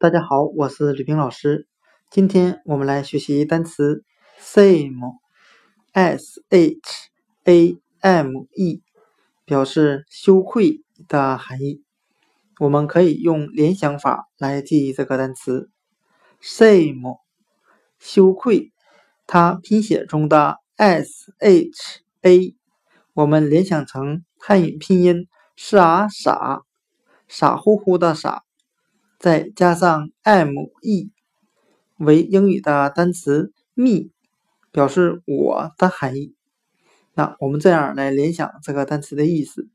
大家好，我是吕冰老师。今天我们来学习单词 shame，s h a m e，表示羞愧的含义。我们可以用联想法来记忆这个单词 shame，羞愧。它拼写中的 s h a，我们联想成汉语拼音傻傻，傻乎乎的傻。再加上 me 为英语的单词 me，表示我的含义。那我们这样来联想这个单词的意思：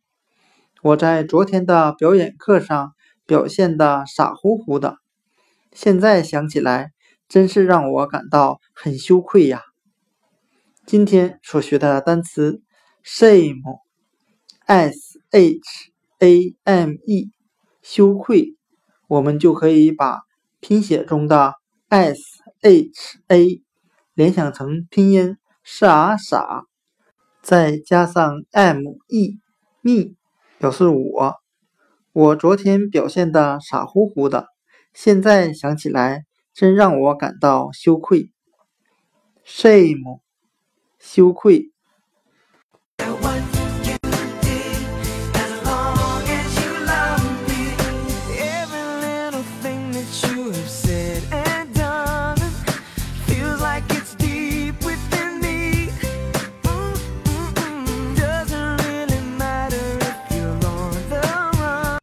我在昨天的表演课上表现的傻乎乎的，现在想起来真是让我感到很羞愧呀。今天所学的单词 shame，s h a m e，羞愧。我们就可以把拼写中的 s h a 联想成拼音傻傻，再加上 m e me 表示我。我昨天表现的傻乎乎的，现在想起来真让我感到羞愧。shame 羞愧。